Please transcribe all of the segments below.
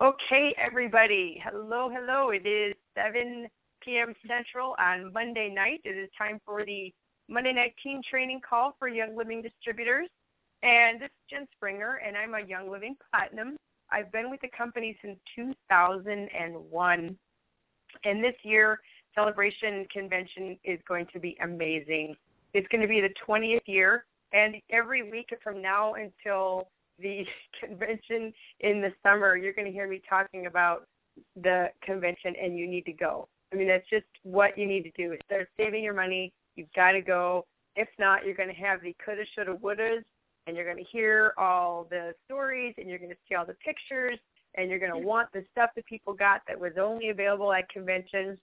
Okay, everybody. Hello, hello. It is 7 p.m. Central on Monday night. It is time for the Monday night team training call for Young Living distributors. And this is Jen Springer, and I'm a Young Living Platinum. I've been with the company since 2001. And this year, celebration convention is going to be amazing. It's going to be the 20th year, and every week from now until the convention in the summer, you're going to hear me talking about the convention, and you need to go. I mean, that's just what you need to do. Start saving your money. You've got to go. If not, you're going to have the coulda, shoulda, wouldas, and you're going to hear all the stories, and you're going to see all the pictures, and you're going to want the stuff that people got that was only available at conventions.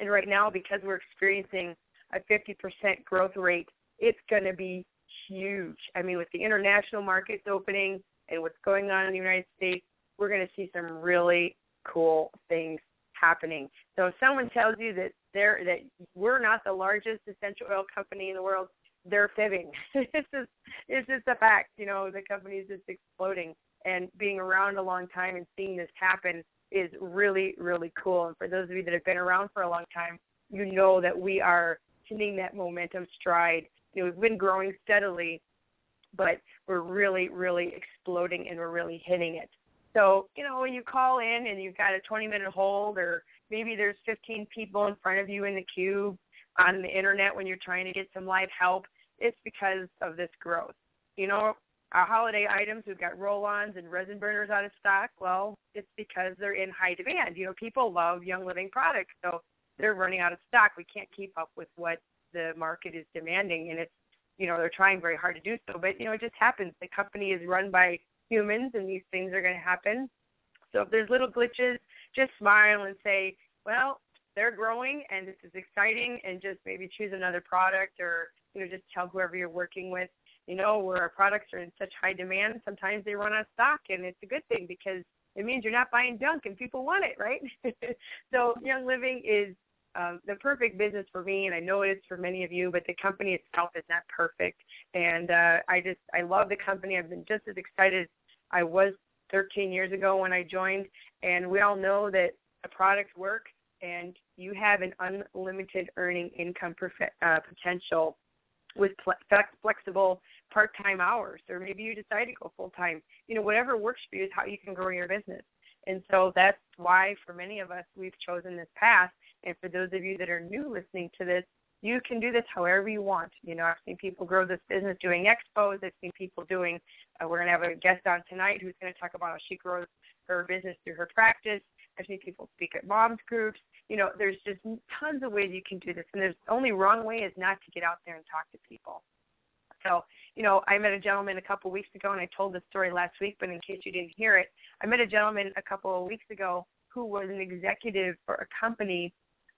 And right now, because we're experiencing a 50% growth rate, it's going to be huge. I mean, with the international markets opening and what's going on in the United States, we're going to see some really cool things happening. So if someone tells you that they're that we're not the largest essential oil company in the world, they're fibbing. it's just it's just a fact. You know, the company is just exploding. And being around a long time and seeing this happen is really, really cool. And for those of you that have been around for a long time, you know that we are hitting that momentum stride you know, we've been growing steadily, but we're really, really exploding and we're really hitting it. So, you know, when you call in and you've got a 20 minute hold or maybe there's 15 people in front of you in the queue on the internet when you're trying to get some live help, it's because of this growth. You know, our holiday items, we've got roll-ons and resin burners out of stock. Well, it's because they're in high demand. You know, people love Young Living products, so they're running out of stock. We can't keep up with what the market is demanding, and it's you know they're trying very hard to do so. But you know it just happens. The company is run by humans, and these things are going to happen. So if there's little glitches, just smile and say, well, they're growing and this is exciting, and just maybe choose another product or you know just tell whoever you're working with. You know where our products are in such high demand, sometimes they run out of stock, and it's a good thing because it means you're not buying junk and people want it, right? so Young Living is um, the perfect business for me, and I know it is for many of you, but the company itself is not perfect. And uh, I just I love the company. I've been just as excited I was 13 years ago when I joined, and we all know that the products work, and you have an unlimited earning income prof- uh, potential with flex- flexible part-time hours, or maybe you decide to go full-time. You know, whatever works for you is how you can grow your business. And so that's why, for many of us, we've chosen this path and for those of you that are new listening to this, you can do this however you want. You know, I've seen people grow this business doing expos. I've seen people doing. Uh, we're going to have a guest on tonight who's going to talk about how she grows her business through her practice. I've seen people speak at moms groups. You know, there's just tons of ways you can do this, and there's the only wrong way is not to get out there and talk to people. So, you know, I met a gentleman a couple of weeks ago, and I told this story last week, but in case you didn't hear it, I met a gentleman a couple of weeks ago who was an executive for a company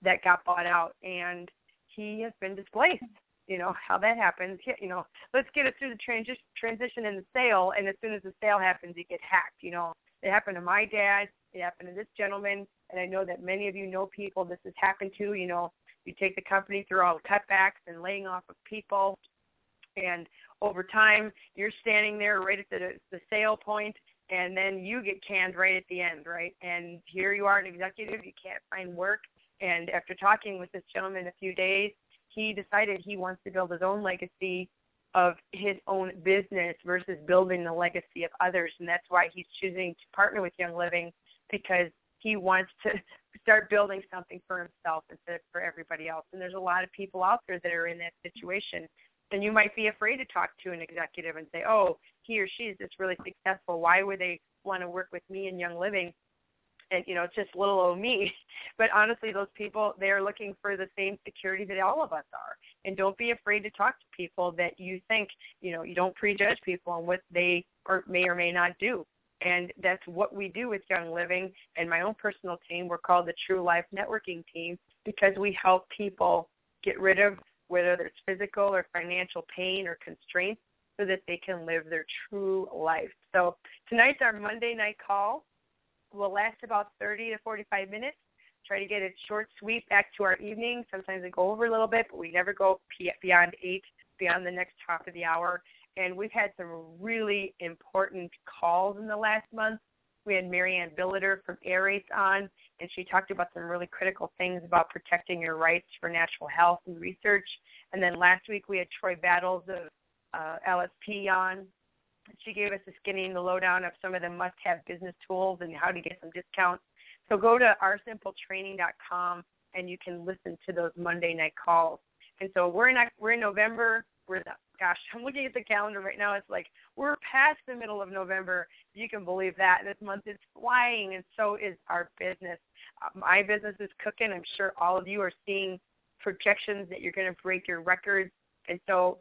that got bought out and he has been displaced. You know how that happens. You know let's get it through the transition transition in the sale and as soon as the sale happens you get hacked you know. It happened to my dad it happened to this gentleman and i know that many of you know people this has happened to you know. You take the company through all the cutbacks and laying off of people and over time you're standing there right at the the sale point and then you get canned right at the end right? And here you are an executive you can't find work and after talking with this gentleman a few days, he decided he wants to build his own legacy of his own business versus building the legacy of others. And that's why he's choosing to partner with Young Living because he wants to start building something for himself instead of for everybody else. And there's a lot of people out there that are in that situation. And you might be afraid to talk to an executive and say, oh, he or she is just really successful. Why would they want to work with me in Young Living? And you know it's just little old me. But honestly those people they are looking for the same security that all of us are. And don't be afraid to talk to people that you think you know you don't prejudge people on what they or may or may not do. And that's what we do with young living and my own personal team. We're called the true life networking team because we help people get rid of whether it's physical or financial pain or constraints so that they can live their true life. So tonight's our monday night call will last about 30 to 45 minutes. Try to get it short, sweep back to our evening. Sometimes we go over a little bit, but we never go beyond 8, beyond the next top of the hour. And we've had some really important calls in the last month. We had Marianne Billiter from AirAce on, and she talked about some really critical things about protecting your rights for natural health and research. And then last week we had Troy Battles of uh, LSP on. She gave us the skinny and the lowdown of some of the must-have business tools and how to get some discounts. So go to oursimpletraining.com and you can listen to those Monday night calls. And so we're in we're in November. We're the, gosh, I'm looking at the calendar right now. It's like we're past the middle of November. You can believe that. This month is flying, and so is our business. Uh, my business is cooking. I'm sure all of you are seeing projections that you're going to break your records, and so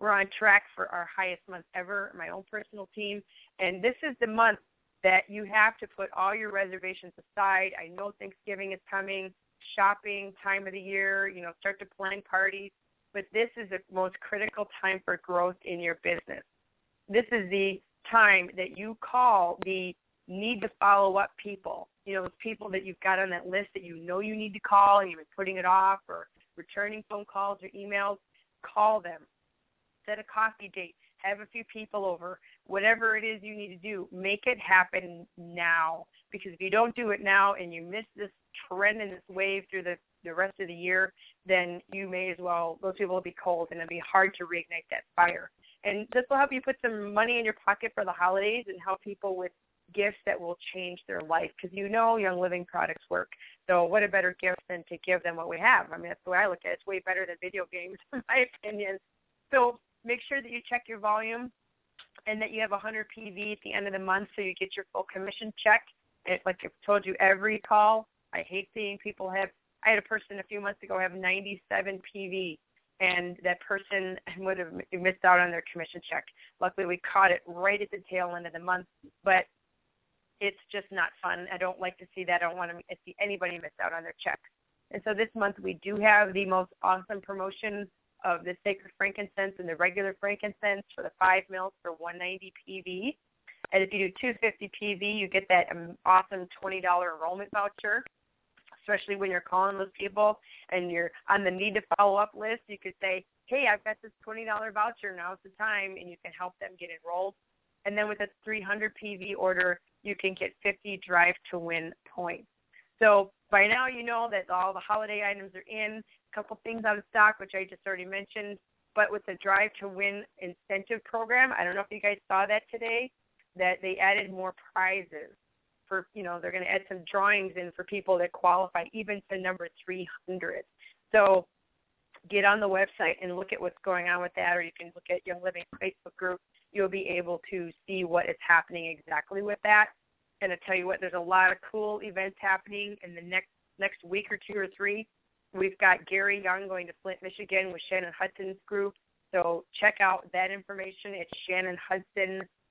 we're on track for our highest month ever. My own personal team, and this is the month that you have to put all your reservations aside. I know Thanksgiving is coming shopping time of the year, you know, start to plan parties. But this is the most critical time for growth in your business. This is the time that you call the need to follow up people. You know, those people that you've got on that list that you know you need to call and you've been putting it off or returning phone calls or emails. Call them. Set a coffee date. Have a few people over. Whatever it is you need to do, make it happen now. Because if you don't do it now and you miss this trend and this wave through the the rest of the year, then you may as well those people will be cold and it'll be hard to reignite that fire. And this will help you put some money in your pocket for the holidays and help people with gifts that will change their life because you know Young Living products work. So what a better gift than to give them what we have? I mean that's the way I look at it. It's way better than video games in my opinion. So make sure that you check your volume and that you have 100 PV at the end of the month so you get your full commission check. It's like I've told you every call I hate seeing people have. I had a person a few months ago have 97 PV, and that person would have missed out on their commission check. Luckily, we caught it right at the tail end of the month, but it's just not fun. I don't like to see that. I don't want to see anybody miss out on their check. And so this month we do have the most awesome promotion of the sacred frankincense and the regular frankincense for the five mils for 190 PV. And if you do 250 PV, you get that um, awesome $20 enrollment voucher especially when you're calling those people and you're on the need to follow up list, you could say, hey, I've got this $20 voucher. Now's the time, and you can help them get enrolled. And then with a 300 PV order, you can get 50 Drive to Win points. So by now you know that all the holiday items are in. A couple things out of stock, which I just already mentioned. But with the Drive to Win incentive program, I don't know if you guys saw that today, that they added more prizes for you know they're going to add some drawings in for people that qualify even to number 300. So get on the website and look at what's going on with that, or you can look at Young Living Facebook group. You'll be able to see what is happening exactly with that. And I tell you what, there's a lot of cool events happening in the next next week or two or three. We've got Gary Young going to Flint, Michigan with Shannon Hudson's group. So check out that information at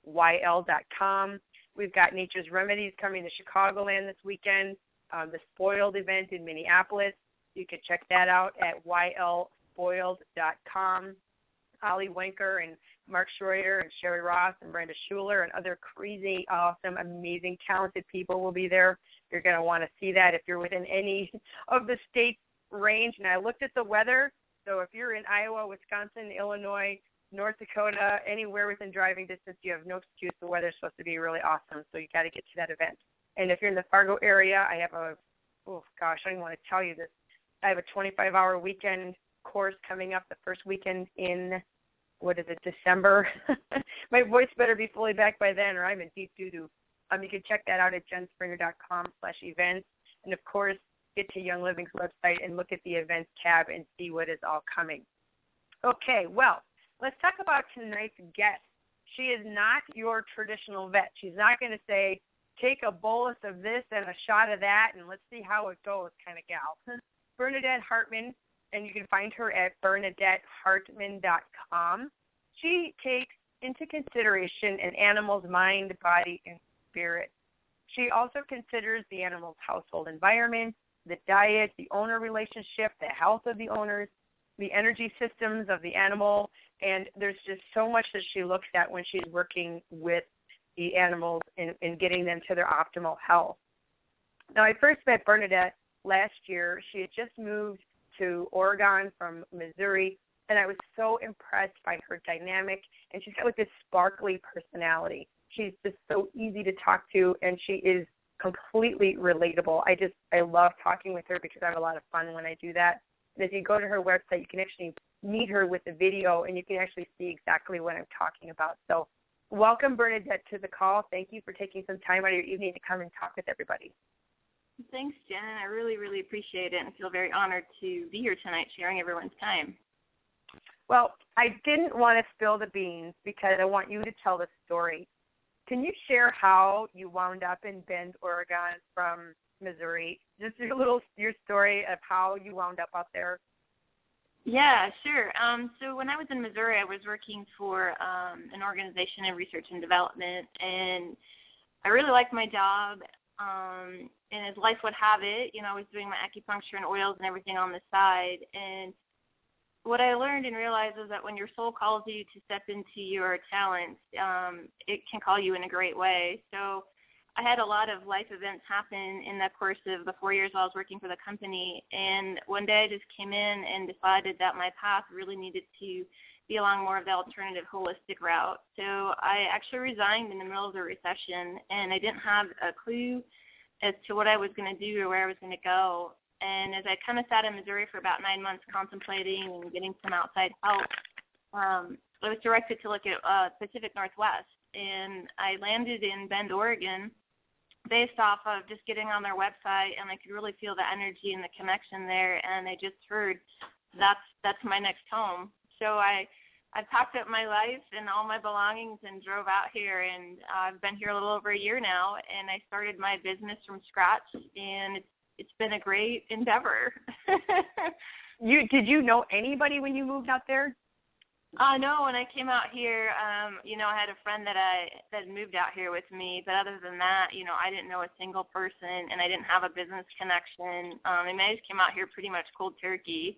shannonhudsonyl.com. We've got Nature's Remedies coming to Chicagoland this weekend. Um, the Spoiled event in Minneapolis. You can check that out at ylspoiled.com. Holly Wenker and Mark Schroeder and Sherry Ross and Brenda Schuler and other crazy, awesome, amazing, talented people will be there. You're going to want to see that if you're within any of the state range. And I looked at the weather. So if you're in Iowa, Wisconsin, Illinois, North Dakota, anywhere within driving distance, you have no excuse. The weather's supposed to be really awesome, so you got to get to that event. And if you're in the Fargo area, I have a, oh gosh, I don't even want to tell you this. I have a 25-hour weekend course coming up the first weekend in what is it, December. My voice better be fully back by then, or I'm in deep doo doo. Um, you can check that out at jenspringer.com slash events, and of course, get to Young Living's website and look at the events tab and see what is all coming. Okay, well, let's talk about tonight's guest. She is not your traditional vet. She's not going to say, take a bolus of this and a shot of that and let's see how it goes kind of gal. Bernadette Hartman, and you can find her at bernadettehartman.com. She takes into consideration an animal's mind, body, and spirit. She also considers the animal's household environment, the diet, the owner relationship, the health of the owners, the energy systems of the animal, and there's just so much that she looks at when she's working with the animals and, and getting them to their optimal health. Now, I first met Bernadette last year. She had just moved to Oregon from Missouri, and I was so impressed by her dynamic. And she's got like this sparkly personality. She's just so easy to talk to, and she is completely relatable. I just I love talking with her because I have a lot of fun when I do that. And if you go to her website, you can actually meet her with the video, and you can actually see exactly what I'm talking about. So, welcome Bernadette to the call. Thank you for taking some time out of your evening to come and talk with everybody. Thanks, Jen. I really, really appreciate it and feel very honored to be here tonight sharing everyone's time. Well, I didn't want to spill the beans because I want you to tell the story. Can you share how you wound up in Bend, Oregon from Missouri? Just your little your story of how you wound up out there. Yeah, sure. Um, so when I was in Missouri, I was working for um, an organization in research and development, and I really liked my job. Um, and as life would have it, you know, I was doing my acupuncture and oils and everything on the side, and what I learned and realized is that when your soul calls you to step into your talents, um, it can call you in a great way. So I had a lot of life events happen in the course of the four years I was working for the company. And one day I just came in and decided that my path really needed to be along more of the alternative holistic route. So I actually resigned in the middle of the recession and I didn't have a clue as to what I was going to do or where I was going to go. And as I kind of sat in Missouri for about nine months contemplating and getting some outside help, um, I was directed to look at uh, Pacific Northwest. And I landed in Bend, Oregon, based off of just getting on their website, and I could really feel the energy and the connection there. And I just heard that's that's my next home. So I I packed up my life and all my belongings and drove out here and I've been here a little over a year now and I started my business from scratch and it's it's been a great endeavor. you did you know anybody when you moved out there? Uh no, when I came out here, um, you know, I had a friend that I that moved out here with me, but other than that, you know, I didn't know a single person and I didn't have a business connection. Um and I just came out here pretty much cold turkey.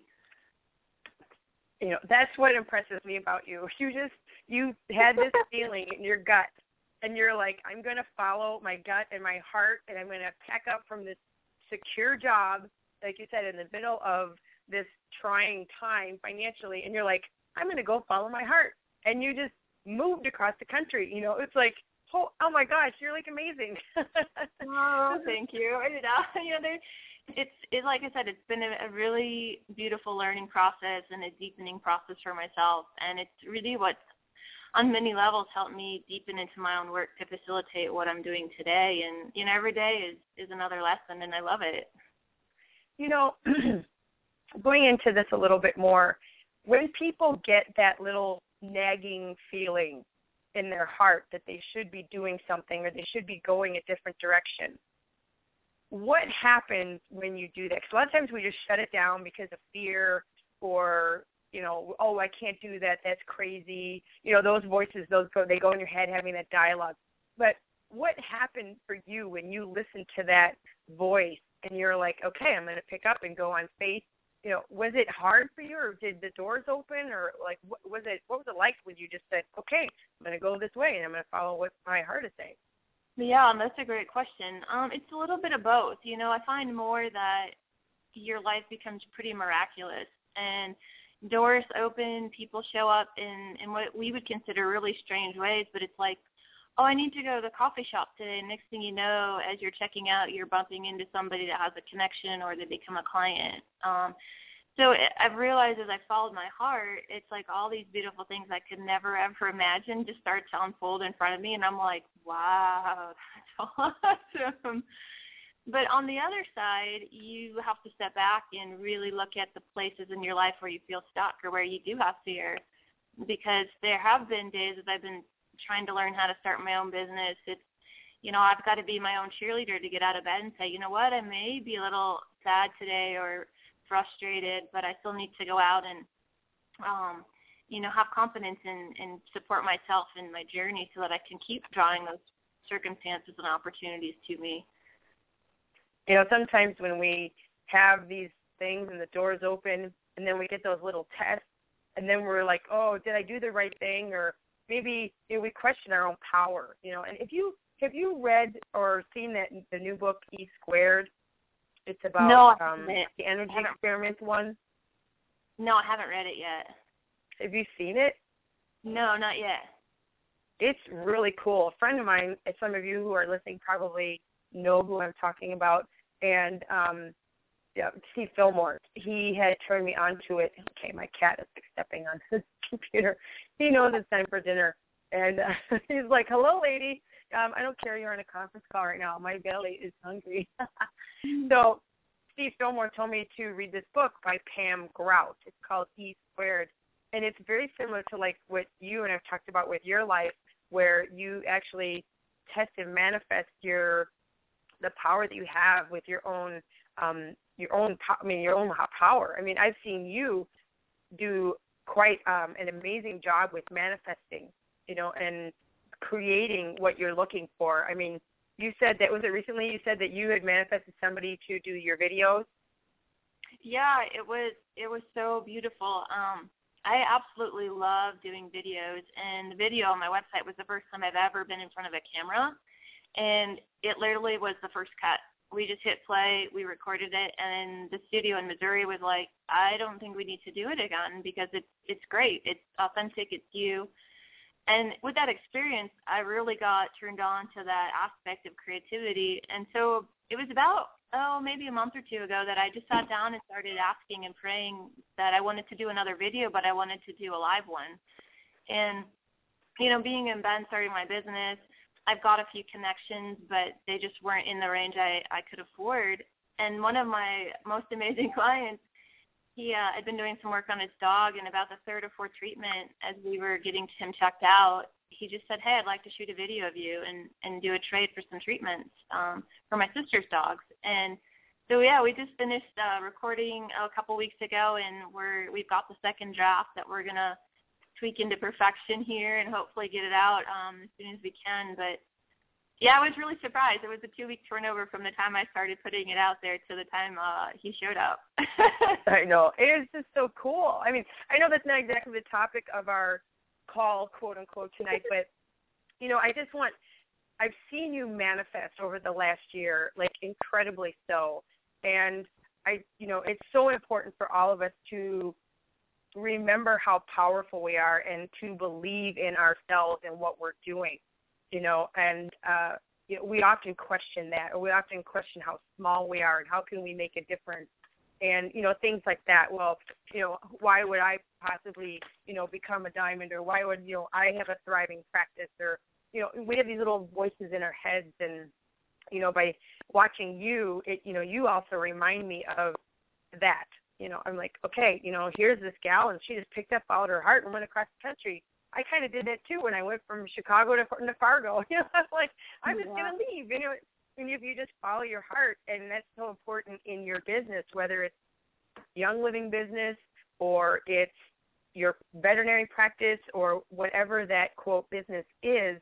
You know, that's what impresses me about you. You just you had this feeling in your gut and you're like, I'm gonna follow my gut and my heart and I'm gonna pack up from this secure job, like you said, in the middle of this trying time financially, and you're like, I'm going to go follow my heart. And you just moved across the country. You know, it's like, oh, oh my gosh, you're like amazing. oh, thank you. I did not, you know, there, it's it's like I said, it's been a, a really beautiful learning process and a deepening process for myself, and it's really what on many levels helped me deepen into my own work to facilitate what I'm doing today. And you know, every day is is another lesson, and I love it. You know, going into this a little bit more, when people get that little nagging feeling in their heart that they should be doing something or they should be going a different direction. What happens when you do that? Because a lot of times we just shut it down because of fear or you know, oh, I can't do that. That's crazy. You know, those voices, those go, they go in your head having that dialogue. But what happened for you when you listened to that voice and you're like, okay, I'm going to pick up and go on faith? You know, was it hard for you, or did the doors open, or like, what was it? What was it like when you just said, okay, I'm going to go this way and I'm going to follow what my heart is saying? Yeah, that's a great question. Um, it's a little bit of both. You know, I find more that your life becomes pretty miraculous, and doors open, people show up in in what we would consider really strange ways, but it's like, oh, I need to go to the coffee shop today. next thing you know, as you're checking out, you're bumping into somebody that has a connection or they become a client. Um, so I've realized as I followed my heart, it's like all these beautiful things I could never ever imagine just start to unfold in front of me, and I'm like, wow, that's awesome. But on the other side, you have to step back and really look at the places in your life where you feel stuck or where you do have fear. Because there have been days as I've been trying to learn how to start my own business. It's, you know, I've got to be my own cheerleader to get out of bed and say, you know what, I may be a little sad today or frustrated, but I still need to go out and, um, you know, have confidence and, and support myself in my journey so that I can keep drawing those circumstances and opportunities to me you know, sometimes when we have these things and the doors open and then we get those little tests and then we're like, oh, did I do the right thing? Or maybe you know, we question our own power, you know. And if you have you read or seen that the new book E Squared? It's about no, um, the energy experiment one. No, I haven't read it yet. Have you seen it? No, not yet. it's really cool. A friend of mine, and some of you who are listening probably know who I'm talking about, and um, yeah, Steve Fillmore. He had turned me onto it. Okay, my cat is like stepping on his computer. He knows it's time for dinner, and uh, he's like, "Hello, lady. Um, I don't care. You're on a conference call right now. My belly is hungry." so, Steve Fillmore told me to read this book by Pam Grout. It's called E Squared, and it's very similar to like what you and I've talked about with your life, where you actually test and manifest your the power that you have with your own um, your own I mean your own power. I mean, I've seen you do quite um, an amazing job with manifesting, you know, and creating what you're looking for. I mean, you said that was it recently you said that you had manifested somebody to do your videos? Yeah, it was it was so beautiful. Um I absolutely love doing videos and the video on my website was the first time I've ever been in front of a camera and it literally was the first cut we just hit play, we recorded it, and the studio in Missouri was like, I don't think we need to do it again because it's it's great, it's authentic, it's you. And with that experience, I really got turned on to that aspect of creativity. And so it was about oh maybe a month or two ago that I just sat down and started asking and praying that I wanted to do another video, but I wanted to do a live one. And you know, being in Bend, starting my business, I've got a few connections, but they just weren't in the range I I could afford. And one of my most amazing clients, he uh, had been doing some work on his dog, and about the third or fourth treatment, as we were getting him checked out, he just said, "Hey, I'd like to shoot a video of you and and do a trade for some treatments um, for my sister's dogs." And so yeah, we just finished uh, recording a couple weeks ago, and we're we've got the second draft that we're gonna tweak into perfection here and hopefully get it out um, as soon as we can. But yeah, I was really surprised. It was a two week turnover from the time I started putting it out there to the time uh, he showed up. I know. It is just so cool. I mean, I know that's not exactly the topic of our call, quote unquote, tonight, but you know, I just want I've seen you manifest over the last year, like incredibly so. And I you know, it's so important for all of us to remember how powerful we are and to believe in ourselves and what we're doing you know and uh you know, we often question that or we often question how small we are and how can we make a difference and you know things like that well you know why would i possibly you know become a diamond or why would you know i have a thriving practice or you know we have these little voices in our heads and you know by watching you it you know you also remind me of that you know, I'm like, okay, you know, here's this gal, and she just picked up all her heart and went across the country. I kind of did that too when I went from Chicago to, to Fargo. You know, I was like, I'm just yeah. gonna leave. You know, and if you just follow your heart, and that's so important in your business, whether it's young living business or it's your veterinary practice or whatever that quote business is,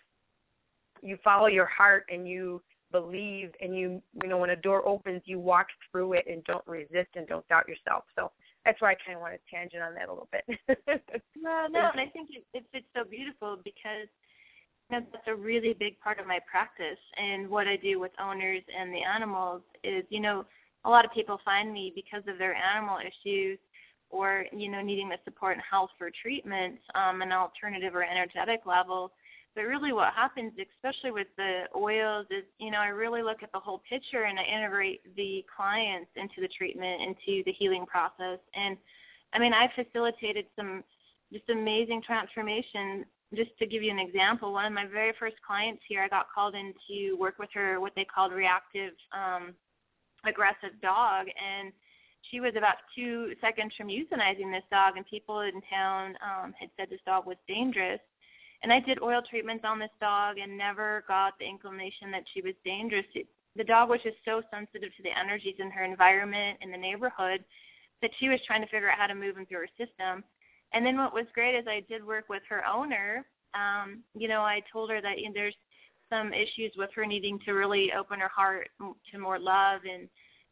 you follow your heart and you believe and you you know when a door opens you walk through it and don't resist and don't doubt yourself so that's why i kind of want to tangent on that a little bit. No no and i think it, it fits so beautiful because you know, that's a really big part of my practice. And what i do with owners and the animals is you know a lot of people find me because of their animal issues or you know needing the support and help for treatment um an alternative or energetic level but really what happens, especially with the oils, is, you know, I really look at the whole picture and I integrate the clients into the treatment, into the healing process. And I mean, I facilitated some just amazing transformation. Just to give you an example, one of my very first clients here, I got called in to work with her, what they called reactive um, aggressive dog. And she was about two seconds from euthanizing this dog, and people in town um, had said this dog was dangerous. And I did oil treatments on this dog and never got the inclination that she was dangerous. The dog was just so sensitive to the energies in her environment in the neighborhood that she was trying to figure out how to move them through her system. And then what was great is I did work with her owner. Um, you know, I told her that you know, there's some issues with her needing to really open her heart to more love and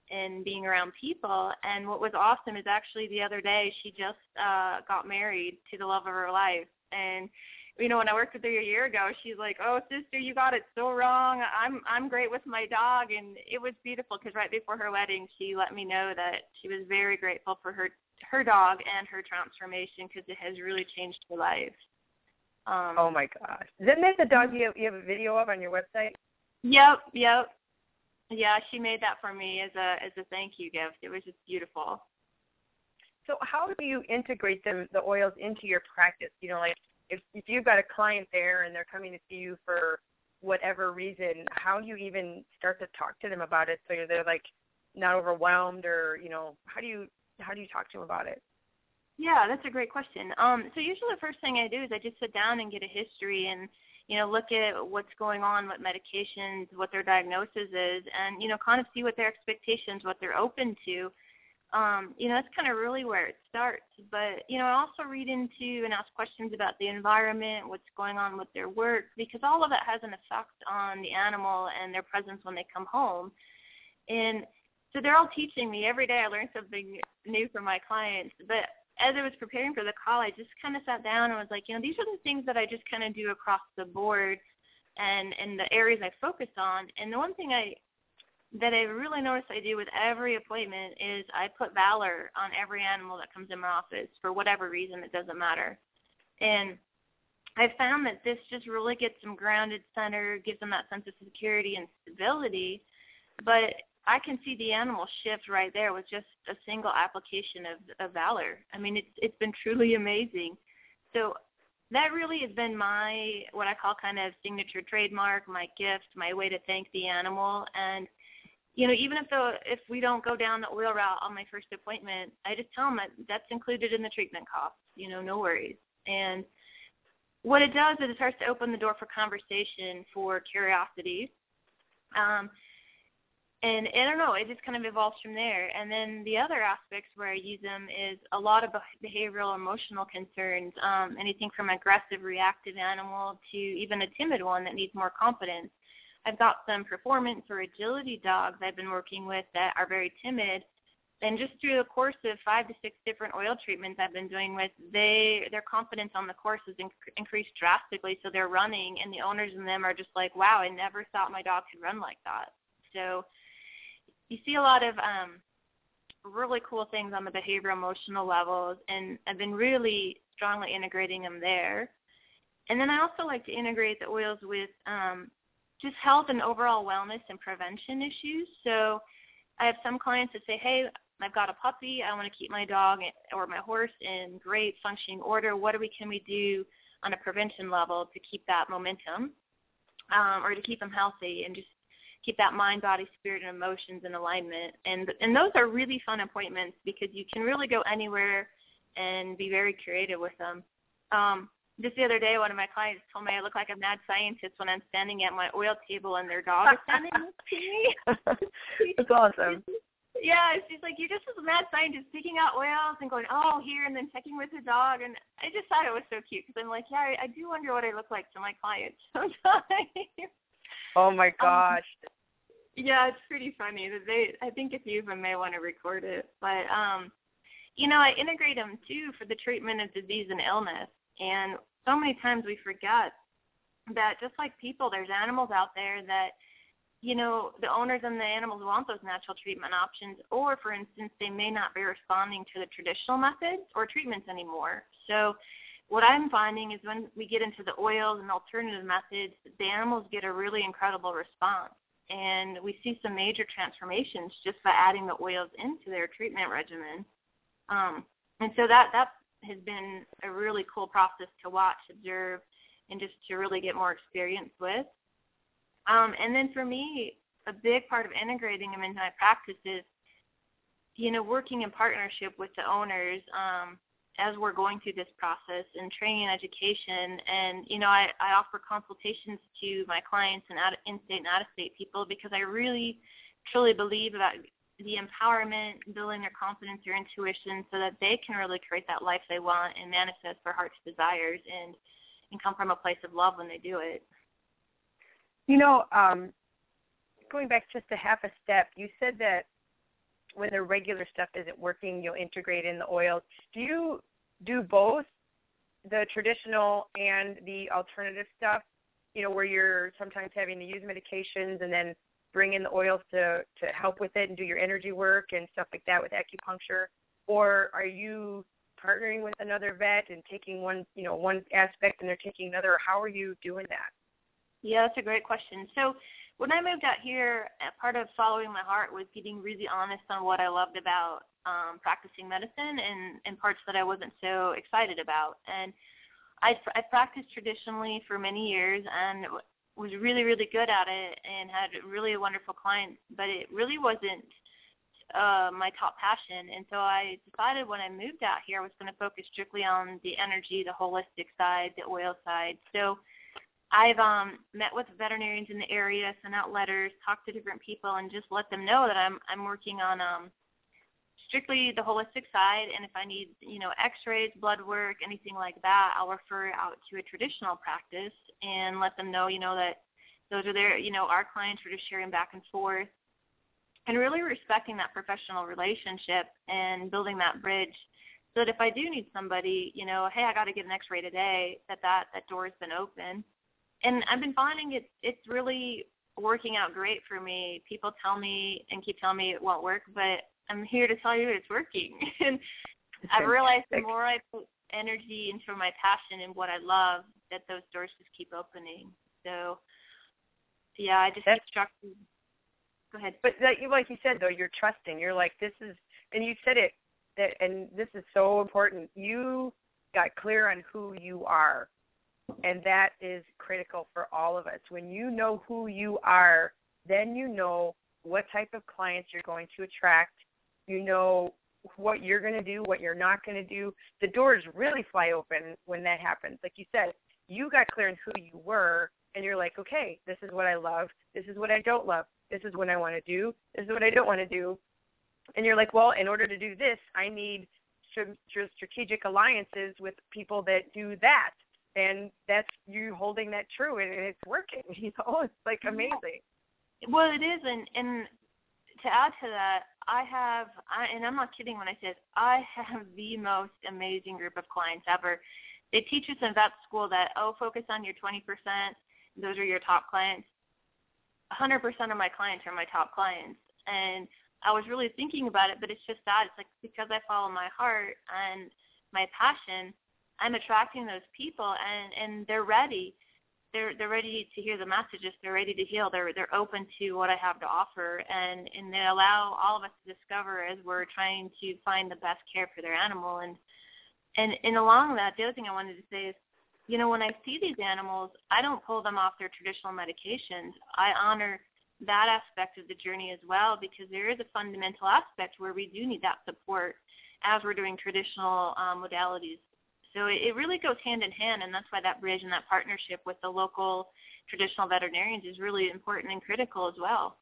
and being around people. And what was awesome is actually the other day she just uh got married to the love of her life. And you know, when I worked with her a year ago, she's like, "Oh, sister, you got it so wrong. I'm I'm great with my dog," and it was beautiful because right before her wedding, she let me know that she was very grateful for her her dog and her transformation because it has really changed her life. Um, oh my gosh! Isn't that the dog you have, you have a video of on your website? Yep, yep. Yeah, she made that for me as a as a thank you gift. It was just beautiful. So how do you integrate them the oils into your practice? You know, like if if you've got a client there and they're coming to see you for whatever reason, how do you even start to talk to them about it so they're like not overwhelmed or you know how do you how do you talk to them about it? Yeah, that's a great question. Um, so usually the first thing I do is I just sit down and get a history and you know look at what's going on, what medications, what their diagnosis is, and you know kind of see what their expectations, what they're open to. Um, you know that's kind of really where it starts. But you know I also read into and ask questions about the environment, what's going on with their work, because all of that has an effect on the animal and their presence when they come home. And so they're all teaching me every day. I learn something new from my clients, but as I was preparing for the call, I just kind of sat down and was like, you know, these are the things that I just kind of do across the board, and and the areas I focus on. And the one thing I that I really noticed I do with every appointment is I put valor on every animal that comes in my office for whatever reason. It doesn't matter, and I found that this just really gets them grounded, centered, gives them that sense of security and stability. But I can see the animal shift right there with just a single application of, of valor. I mean, it's it's been truly amazing. So that really has been my what I call kind of signature trademark, my gift, my way to thank the animal. And you know, even if the if we don't go down the oil route on my first appointment, I just tell them that that's included in the treatment cost. You know, no worries. And what it does is it starts to open the door for conversation, for curiosity. Um, and I don't know, it just kind of evolves from there. And then the other aspects where I use them is a lot of behavioral, emotional concerns, um, anything from aggressive, reactive animal to even a timid one that needs more confidence. I've got some performance or agility dogs I've been working with that are very timid. And just through the course of five to six different oil treatments I've been doing with, they their confidence on the course has inc- increased drastically. So they're running, and the owners in them are just like, "Wow, I never thought my dog could run like that." So you see a lot of um, really cool things on the behavioral emotional levels, and I've been really strongly integrating them there. And then I also like to integrate the oils with um, just health and overall wellness and prevention issues. So I have some clients that say, hey, I've got a puppy. I want to keep my dog or my horse in great functioning order. What we can we do on a prevention level to keep that momentum um, or to keep them healthy and just keep that mind, body, spirit, and emotions in alignment. And and those are really fun appointments because you can really go anywhere and be very creative with them. Um, just the other day, one of my clients told me I look like a mad scientist when I'm standing at my oil table and their dog is standing next to me. That's awesome. Yeah, she's like, you're just a mad scientist picking out oils and going, oh, here, and then checking with the dog. And I just thought it was so cute because I'm like, yeah, I, I do wonder what I look like to my clients sometimes. Oh my um, gosh. Um, yeah, it's pretty funny. They, I think a few of them may want to record it, but um, you know, I integrate them too for the treatment of disease and illness. And so many times we forget that just like people, there's animals out there that you know the owners and the animals want those natural treatment options, or for instance, they may not be responding to the traditional methods or treatments anymore. So what I'm finding is when we get into the oils and alternative methods, the animals get a really incredible response. And we see some major transformations just by adding the oils into their treatment regimen. Um, and so that that has been a really cool process to watch, observe, and just to really get more experience with. Um, and then for me, a big part of integrating them into my practice is, you know, working in partnership with the owners. Um, as we're going through this process and training and education and you know I, I offer consultations to my clients and out in-state and out-of-state people because I really truly believe about the empowerment, building their confidence, their intuition so that they can really create that life they want and manifest their heart's desires and and come from a place of love when they do it. You know, um, going back just a half a step, you said that when the regular stuff isn't working, you'll integrate in the oils. Do you do both the traditional and the alternative stuff? You know, where you're sometimes having to use medications and then bring in the oils to to help with it and do your energy work and stuff like that with acupuncture, or are you partnering with another vet and taking one, you know, one aspect and they're taking another? How are you doing that? Yeah, that's a great question. So when I moved out here, part of following my heart was getting really honest on what I loved about um, practicing medicine and, and parts that I wasn't so excited about. And I, I practiced traditionally for many years and was really, really good at it and had really wonderful clients, but it really wasn't uh, my top passion. And so I decided when I moved out here, I was going to focus strictly on the energy, the holistic side, the oil side. So I've um, met with veterinarians in the area, sent out letters, talked to different people, and just let them know that I'm I'm working on um, strictly the holistic side. And if I need you know X-rays, blood work, anything like that, I'll refer out to a traditional practice and let them know you know that those are their you know our clients are just sharing back and forth, and really respecting that professional relationship and building that bridge. So that if I do need somebody, you know, hey, I got to get an X-ray today, that that that door has been open and I've been finding it it's really working out great for me. People tell me and keep telling me it won't work, but I'm here to tell you it's working. and I've realized the more I put energy into my passion and what I love, that those doors just keep opening. So, yeah, I just That's, keep structuring. Go ahead. But like, like you said, though, you're trusting. You're like, this is, and you said it, that, and this is so important. You got clear on who you are and that is critical for all of us. When you know who you are, then you know what type of clients you're going to attract. You know what you're going to do, what you're not going to do. The doors really fly open when that happens. Like you said, you got clear on who you were, and you're like, okay, this is what I love. This is what I don't love. This is what I want to do. This is what I don't want to do. And you're like, well, in order to do this, I need strategic alliances with people that do that and that's you holding that true and it's working you know it's like amazing well it is and and to add to that i have I, and i'm not kidding when i say i have the most amazing group of clients ever. They teach us in vet school that oh focus on your 20% those are your top clients. 100% of my clients are my top clients. And i was really thinking about it but it's just that it's like because i follow my heart and my passion I'm attracting those people and and they're ready. They're they're ready to hear the messages. They're ready to heal. They're they're open to what I have to offer and and they allow all of us to discover as we're trying to find the best care for their animal and and and along that the other thing I wanted to say is you know when I see these animals I don't pull them off their traditional medications. I honor that aspect of the journey as well because there is a fundamental aspect where we do need that support as we're doing traditional um, modalities so it, it really goes hand in hand, and that's why that bridge and that partnership with the local traditional veterinarians is really important and critical as well.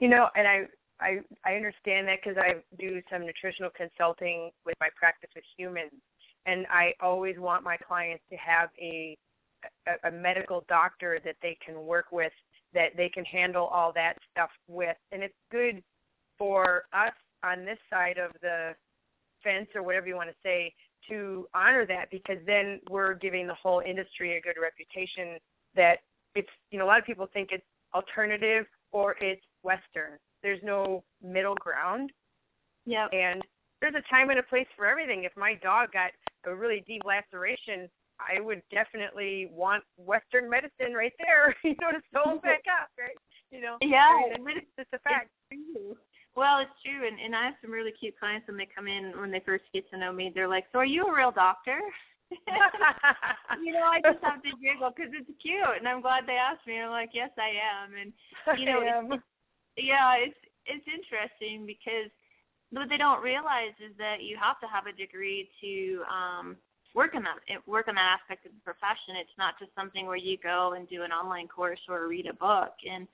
You know, and I I I understand that because I do some nutritional consulting with my practice with humans, and I always want my clients to have a a, a medical doctor that they can work with, that they can handle all that stuff with, and it's good for us on this side of the fence or whatever you want to say to honor that because then we're giving the whole industry a good reputation that it's you know a lot of people think it's alternative or it's western. There's no middle ground. Yeah and there's a time and a place for everything. If my dog got a really deep laceration i would definitely want western medicine right there you know to sew him back up right? You know? Yeah. I mean, it's just a fact well, it's true, and and I have some really cute clients when they come in when they first get to know me. They're like, "So are you a real doctor?" you know, I just have to giggle because it's cute, and I'm glad they asked me. I'm like, "Yes, I am," and you know, it's, yeah, it's it's interesting because what they don't realize is that you have to have a degree to um work in that work in that aspect of the profession. It's not just something where you go and do an online course or read a book and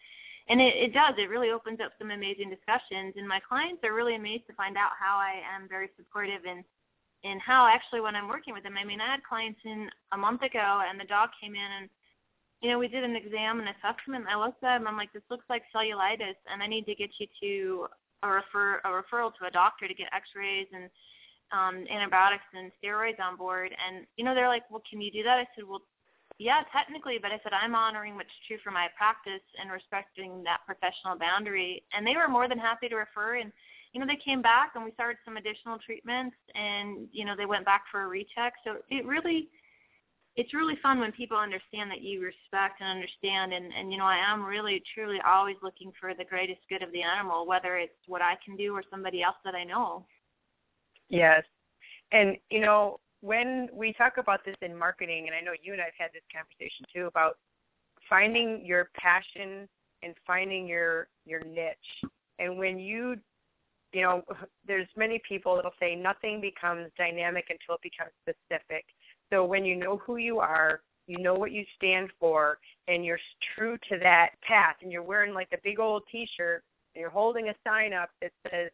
and it, it does. It really opens up some amazing discussions, and my clients are really amazed to find out how I am very supportive and and how actually when I'm working with them. I mean, I had clients in a month ago, and the dog came in and you know, we did an exam and assessment. I looked at him. I'm like, this looks like cellulitis, and I need to get you to a refer a referral to a doctor to get X-rays and um, antibiotics and steroids on board. And you know, they're like, well, can you do that? I said, well, yeah, technically, but I said I'm honoring what's true for my practice and respecting that professional boundary. And they were more than happy to refer. And you know, they came back and we started some additional treatments and, you know, they went back for a recheck. So it really, it's really fun when people understand that you respect and understand and, and you know, I am really truly always looking for the greatest good of the animal, whether it's what I can do or somebody else that I know. Yes. And, you know, when we talk about this in marketing, and I know you and I've had this conversation too about finding your passion and finding your your niche. And when you you know, there's many people that'll say nothing becomes dynamic until it becomes specific. So when you know who you are, you know what you stand for, and you're true to that path, and you're wearing like a big old T-shirt, and you're holding a sign up that says,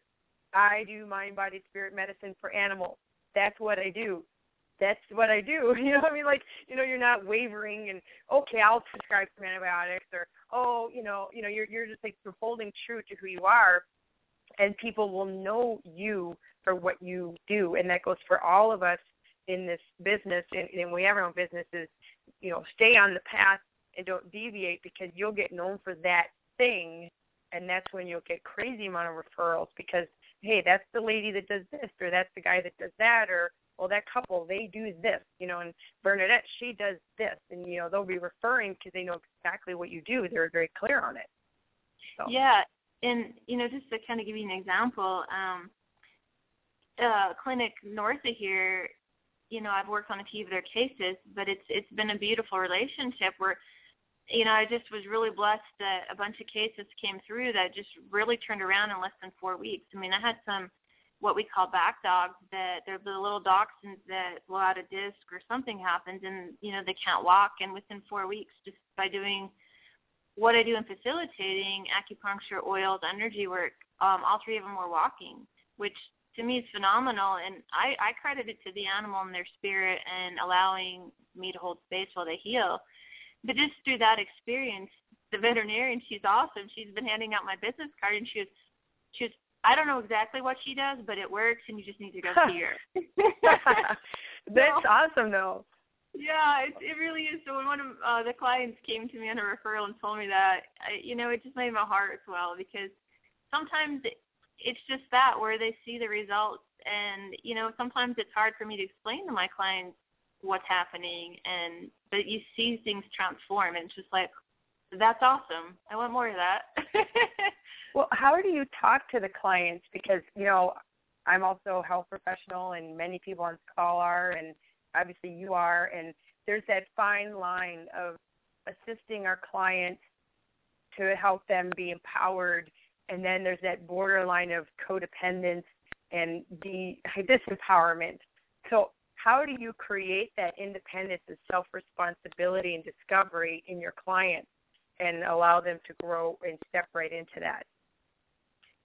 "I do mind, body, spirit medicine for animals." That's what I do. That's what I do. You know, I mean, like, you know, you're not wavering and okay, I'll prescribe some antibiotics, or oh, you know, you know, you're you're just like you're holding true to who you are, and people will know you for what you do, and that goes for all of us in this business. And, and we have our own businesses, you know, stay on the path and don't deviate because you'll get known for that thing, and that's when you'll get crazy amount of referrals because hey, that's the lady that does this, or that's the guy that does that, or well, that couple they do this, you know, and Bernadette she does this, and you know they'll be referring because they know exactly what you do. They're very clear on it. So. Yeah, and you know, just to kind of give you an example, um, uh, clinic north of here, you know, I've worked on a few of their cases, but it's it's been a beautiful relationship where, you know, I just was really blessed that a bunch of cases came through that just really turned around in less than four weeks. I mean, I had some what we call back dogs that they're the little dachshunds that blow out a disc or something happens and you know they can't walk and within four weeks just by doing what I do in facilitating acupuncture, oils, energy work, um, all three of them were walking, which to me is phenomenal. And I, I credit it to the animal and their spirit and allowing me to hold space while they heal. But just through that experience, the veterinarian, she's awesome. She's been handing out my business card, and she was, she was. I don't know exactly what she does, but it works, and you just need to go see her. That's so, awesome, though. Yeah, it it really is. So when one of uh, the clients came to me on a referral and told me that, I, you know, it just made my heart swell because sometimes it, it's just that where they see the results, and you know, sometimes it's hard for me to explain to my clients what's happening, and but you see things transform, and it's just like that's awesome. I want more of that. well, how do you talk to the clients? Because you know, I'm also a health professional, and many people on this call are, and obviously you are, and there's that fine line of assisting our clients to help them be empowered, and then there's that borderline of codependence and the disempowerment. So how do you create that independence and self-responsibility and discovery in your clients and allow them to grow and step right into that?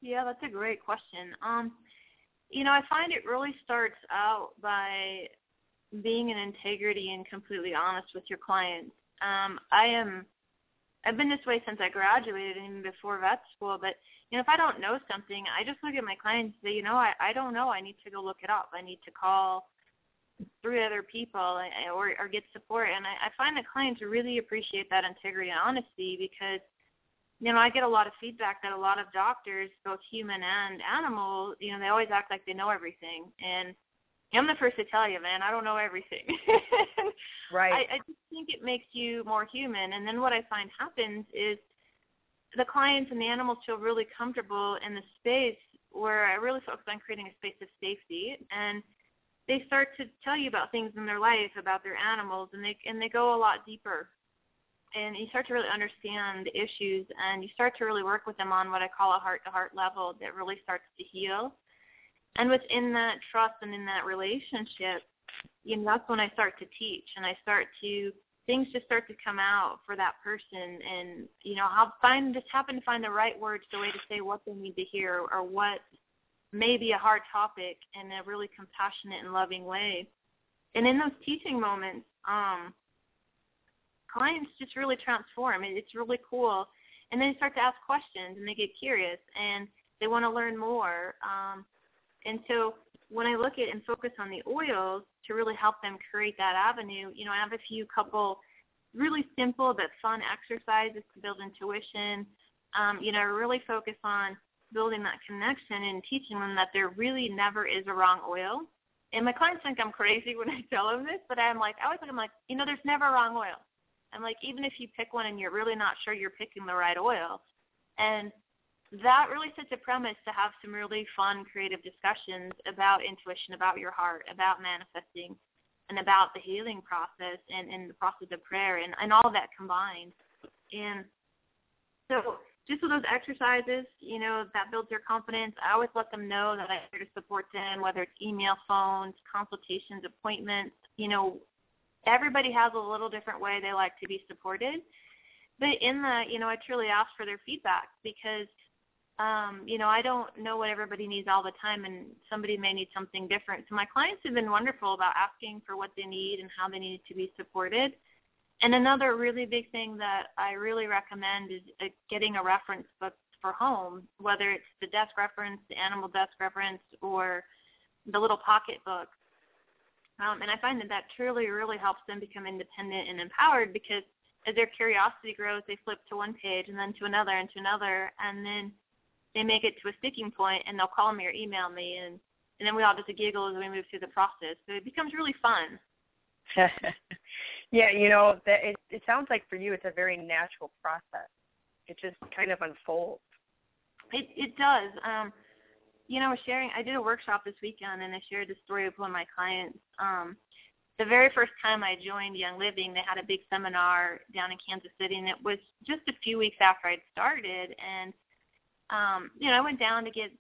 Yeah, that's a great question. Um, you know, I find it really starts out by being in integrity and completely honest with your clients. Um, I am I've been this way since I graduated and even before vet school, but you know, if I don't know something, I just look at my clients and say, you know, I, I don't know. I need to go look it up. I need to call three other people or, or get support. And I, I find that clients really appreciate that integrity and honesty because, you know, I get a lot of feedback that a lot of doctors, both human and animal, you know, they always act like they know everything. And I'm the first to tell you, man, I don't know everything. right. I, I just think it makes you more human. And then what I find happens is the clients and the animals feel really comfortable in the space where I really focus on creating a space of safety and they start to tell you about things in their life, about their animals, and they and they go a lot deeper. And you start to really understand the issues, and you start to really work with them on what I call a heart-to-heart level that really starts to heal and within that trust and in that relationship, you know, that's when I start to teach and I start to things just start to come out for that person and you know I'll find just happen to find the right words the way to say what they need to hear or what may be a hard topic in a really compassionate and loving way. And in those teaching moments, um, clients just really transform. It's really cool. And then they start to ask questions and they get curious and they want to learn more. Um, and so when I look at and focus on the oils to really help them create that avenue, you know, I have a few couple really simple but fun exercises to build intuition. Um, you know, really focus on building that connection and teaching them that there really never is a wrong oil. And my clients think I'm crazy when I tell them this, but I'm like, I always think I'm like, you know, there's never a wrong oil. I'm like, even if you pick one and you're really not sure you're picking the right oil, and that really sets a premise to have some really fun, creative discussions about intuition, about your heart, about manifesting, and about the healing process and, and the process of prayer and, and all that combined. And so just with those exercises, you know, that builds their confidence. I always let them know that I'm here to support them, whether it's email, phones, consultations, appointments. You know, everybody has a little different way they like to be supported. But in the, you know, I truly ask for their feedback because – um, you know, I don't know what everybody needs all the time, and somebody may need something different. So my clients have been wonderful about asking for what they need and how they need to be supported. And another really big thing that I really recommend is uh, getting a reference book for home, whether it's the desk reference, the animal desk reference, or the little pocket book. Um, and I find that that truly, really helps them become independent and empowered because as their curiosity grows, they flip to one page and then to another and to another, and then they make it to a sticking point and they'll call me or email me and and then we all just giggle as we move through the process. So it becomes really fun. yeah, you know, that it it sounds like for you it's a very natural process. It just kind of unfolds. It it does. Um you know, sharing I did a workshop this weekend and I shared the story of one of my clients. Um the very first time I joined Young Living, they had a big seminar down in Kansas City, and it was just a few weeks after I'd started. And um, you know, I went down to get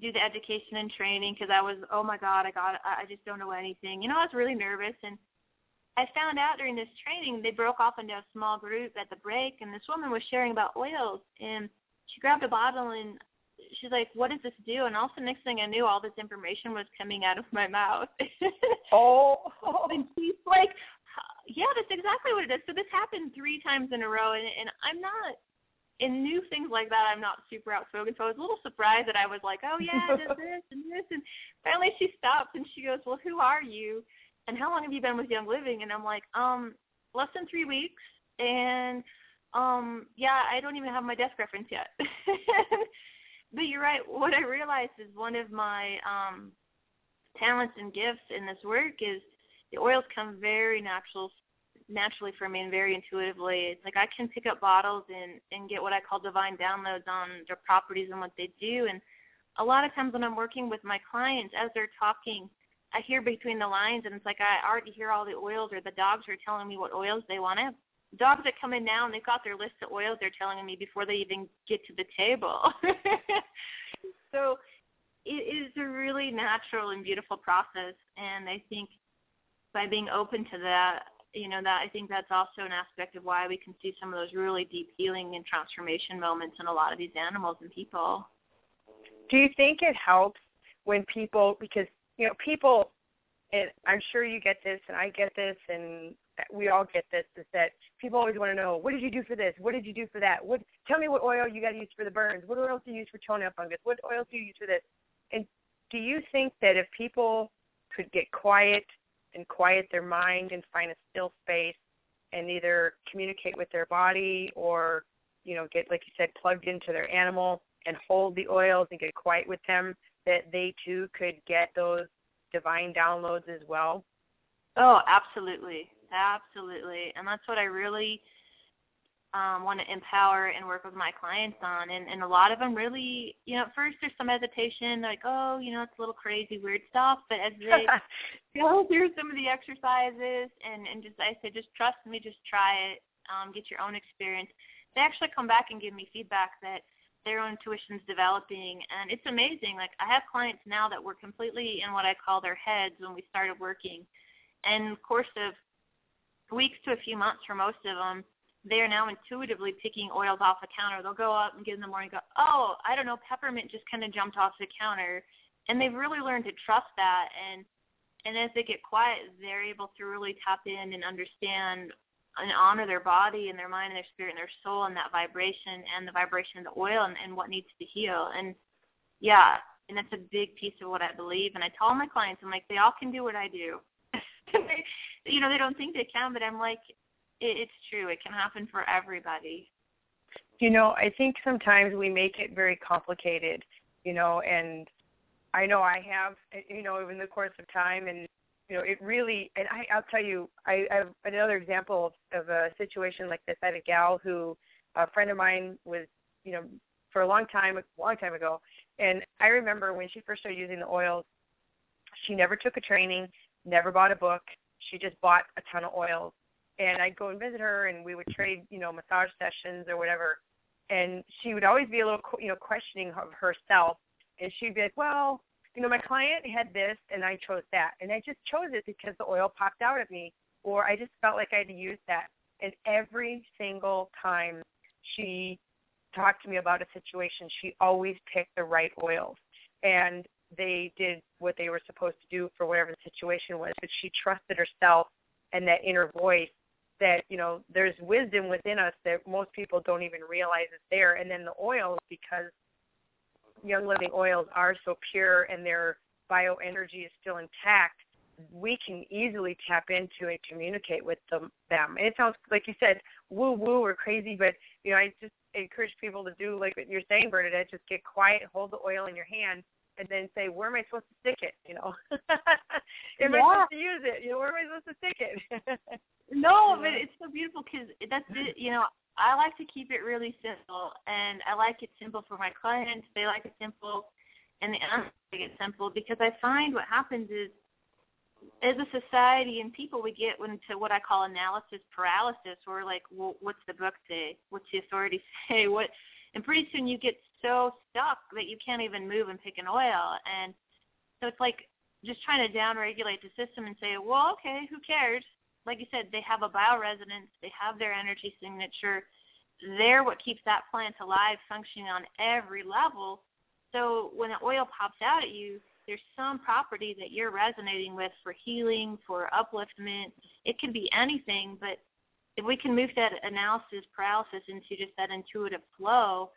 do the education and training because I was, oh my God, I got, I just don't know anything. You know, I was really nervous, and I found out during this training they broke off into a small group at the break, and this woman was sharing about oils, and she grabbed a bottle and she's like, "What does this do?" And also, next thing I knew, all this information was coming out of my mouth. oh, and she's like, "Yeah, that's exactly what it is." So this happened three times in a row, and and I'm not in new things like that, I'm not super outspoken. So I was a little surprised that I was like, oh yeah, does this and this. And finally she stops and she goes, well, who are you? And how long have you been with Young Living? And I'm like, um, less than three weeks. And um, yeah, I don't even have my desk reference yet. but you're right. What I realized is one of my um, talents and gifts in this work is the oils come very natural naturally for me and very intuitively. It's like I can pick up bottles and and get what I call divine downloads on their properties and what they do. And a lot of times when I'm working with my clients, as they're talking, I hear between the lines, and it's like I already hear all the oils, or the dogs are telling me what oils they want. to dogs that come in now and they've got their list of oils they're telling me before they even get to the table. so it is a really natural and beautiful process, and I think by being open to that, you know that I think that's also an aspect of why we can see some of those really deep healing and transformation moments in a lot of these animals and people. Do you think it helps when people because you know people and I'm sure you get this and I get this and we all get this is that people always want to know what did you do for this? What did you do for that? What tell me what oil you got to use for the burns? What oils do you use for toenail fungus? What oils do you use for this? And do you think that if people could get quiet and quiet their mind and find a still space and either communicate with their body or you know get like you said plugged into their animal and hold the oils and get quiet with them that they too could get those divine downloads as well oh absolutely absolutely and that's what i really um, want to empower and work with my clients on. And, and a lot of them really, you know, at first there's some hesitation, like, oh, you know, it's a little crazy, weird stuff. But as they go through some of the exercises and, and just, I say, just trust me, just try it, um, get your own experience. They actually come back and give me feedback that their own intuition's developing. And it's amazing. Like I have clients now that were completely in what I call their heads when we started working. And of course of weeks to a few months for most of them, they are now intuitively picking oils off the counter. They'll go up and get in the morning and go, oh, I don't know, peppermint just kind of jumped off the counter. And they've really learned to trust that. And and as they get quiet, they're able to really tap in and understand and honor their body and their mind and their spirit and their soul and that vibration and the vibration of the oil and, and what needs to heal. And yeah, and that's a big piece of what I believe. And I tell my clients, I'm like, they all can do what I do. They, you know, they don't think they can, but I'm like, it, it's true. It can happen for everybody. You know, I think sometimes we make it very complicated, you know, and I know I have, you know, in the course of time, and you know, it really. And I, I'll tell you, I, I have another example of, of a situation like this. I had a gal who, a friend of mine was, you know, for a long time, a long time ago, and I remember when she first started using the oils, she never took a training, never bought a book. She just bought a ton of oils, and I'd go and visit her, and we would trade, you know, massage sessions or whatever. And she would always be a little, you know, questioning of herself and she'd be like, well, you know, my client had this and I chose that. And I just chose it because the oil popped out at me or I just felt like I had to use that. And every single time she talked to me about a situation, she always picked the right oils. And they did what they were supposed to do for whatever the situation was. But she trusted herself and that inner voice that, you know, there's wisdom within us that most people don't even realize is there. And then the oils, because Young Living oils are so pure and their bioenergy is still intact, we can easily tap into and communicate with them. them. And it sounds like you said woo woo or crazy, but you know I just encourage people to do like what you're saying, Bernadette. Just get quiet, hold the oil in your hand, and then say, "Where am I supposed to stick it?" You know, am yeah. I supposed to use it? You know, where am I supposed to stick it? no, but it's so beautiful because that's it. You know, I like to keep it really simple, and I like it simple for my clients. They like it simple, and the like it simple because I find what happens is, as a society and people, we get into what I call analysis paralysis. We're like, well, what's the book say? What's the authority say? What? And pretty soon you get so stuck that you can't even move and pick an oil. And so it's like just trying to downregulate the system and say, well, okay, who cares? like you said, they have a bioresonance, they have their energy signature. They're what keeps that plant alive, functioning on every level. So when the oil pops out at you, there's some property that you're resonating with for healing, for upliftment. It can be anything, but if we can move that analysis paralysis into just that intuitive flow,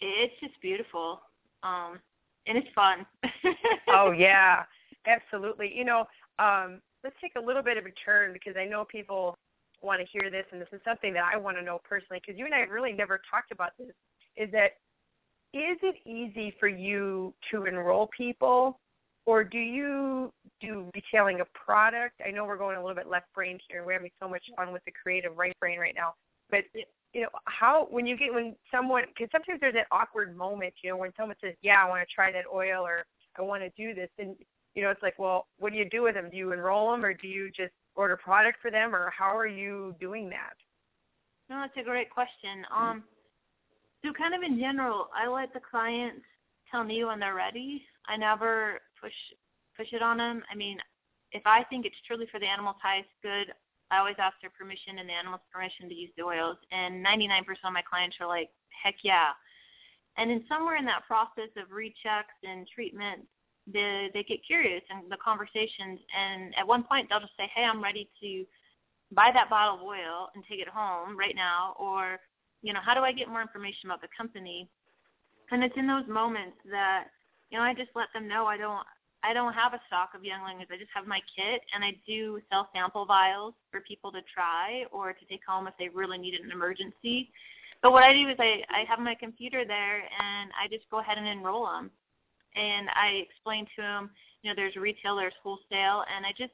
it's just beautiful. Um, and it's fun. oh yeah, absolutely. You know, um, let's take a little bit of a turn because I know people want to hear this, and this is something that I want to know personally because you and I have really never talked about this. Is that is it easy for you to enroll people, or do you do retailing a product? I know we're going a little bit left brain here. We're having so much fun with the creative right brain right now, but you know how when you get when someone because sometimes there's that awkward moment you know when someone says yeah i want to try that oil or i want to do this and you know, it's like, well, what do you do with them? Do you enroll them, or do you just order product for them, or how are you doing that? No, that's a great question. Um, so kind of in general, I let the clients tell me when they're ready. I never push push it on them. I mean, if I think it's truly for the animal's highest good, I always ask their permission and the animal's permission to use the oils. And 99% of my clients are like, heck yeah. And then somewhere in that process of rechecks and treatments, the, they get curious and the conversations and at one point they'll just say hey i'm ready to buy that bottle of oil and take it home right now or you know how do i get more information about the company and it's in those moments that you know i just let them know i don't i don't have a stock of Young Livings i just have my kit and i do sell sample vials for people to try or to take home if they really need an emergency. But what i do is i i have my computer there and i just go ahead and enroll them and I explain to them, you know, there's retail, there's wholesale, and I just,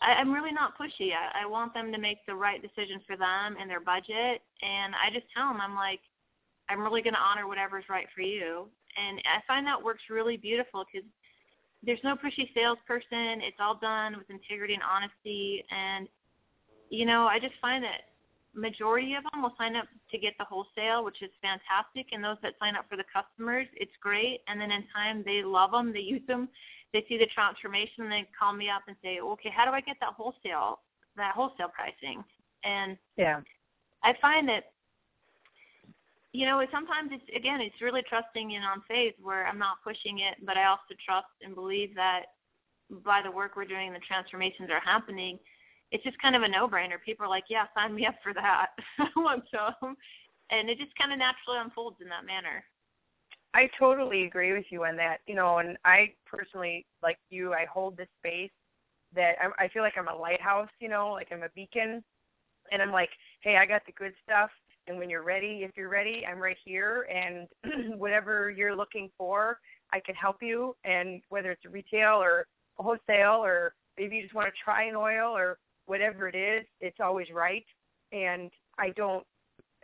I, I'm really not pushy. I, I want them to make the right decision for them and their budget, and I just tell them, I'm like, I'm really going to honor whatever's right for you, and I find that works really beautiful because there's no pushy salesperson. It's all done with integrity and honesty, and you know, I just find that majority of them will sign up to get the wholesale, which is fantastic. And those that sign up for the customers, it's great. And then in time, they love them, they use them, they see the transformation, and they call me up and say, okay, how do I get that wholesale, that wholesale pricing? And yeah, I find that you know, sometimes it's again, it's really trusting in on faith where I'm not pushing it, but I also trust and believe that by the work we're doing, the transformations are happening it's just kind of a no-brainer. People are like, yeah, sign me up for that. I want some. Um, and it just kind of naturally unfolds in that manner. I totally agree with you on that. You know, and I personally, like you, I hold this space that I'm, I feel like I'm a lighthouse. You know, like I'm a beacon, and I'm like, hey, I got the good stuff. And when you're ready, if you're ready, I'm right here. And whatever you're looking for, I can help you. And whether it's retail or wholesale, or maybe you just want to try an oil or whatever it is, it's always right. And I don't,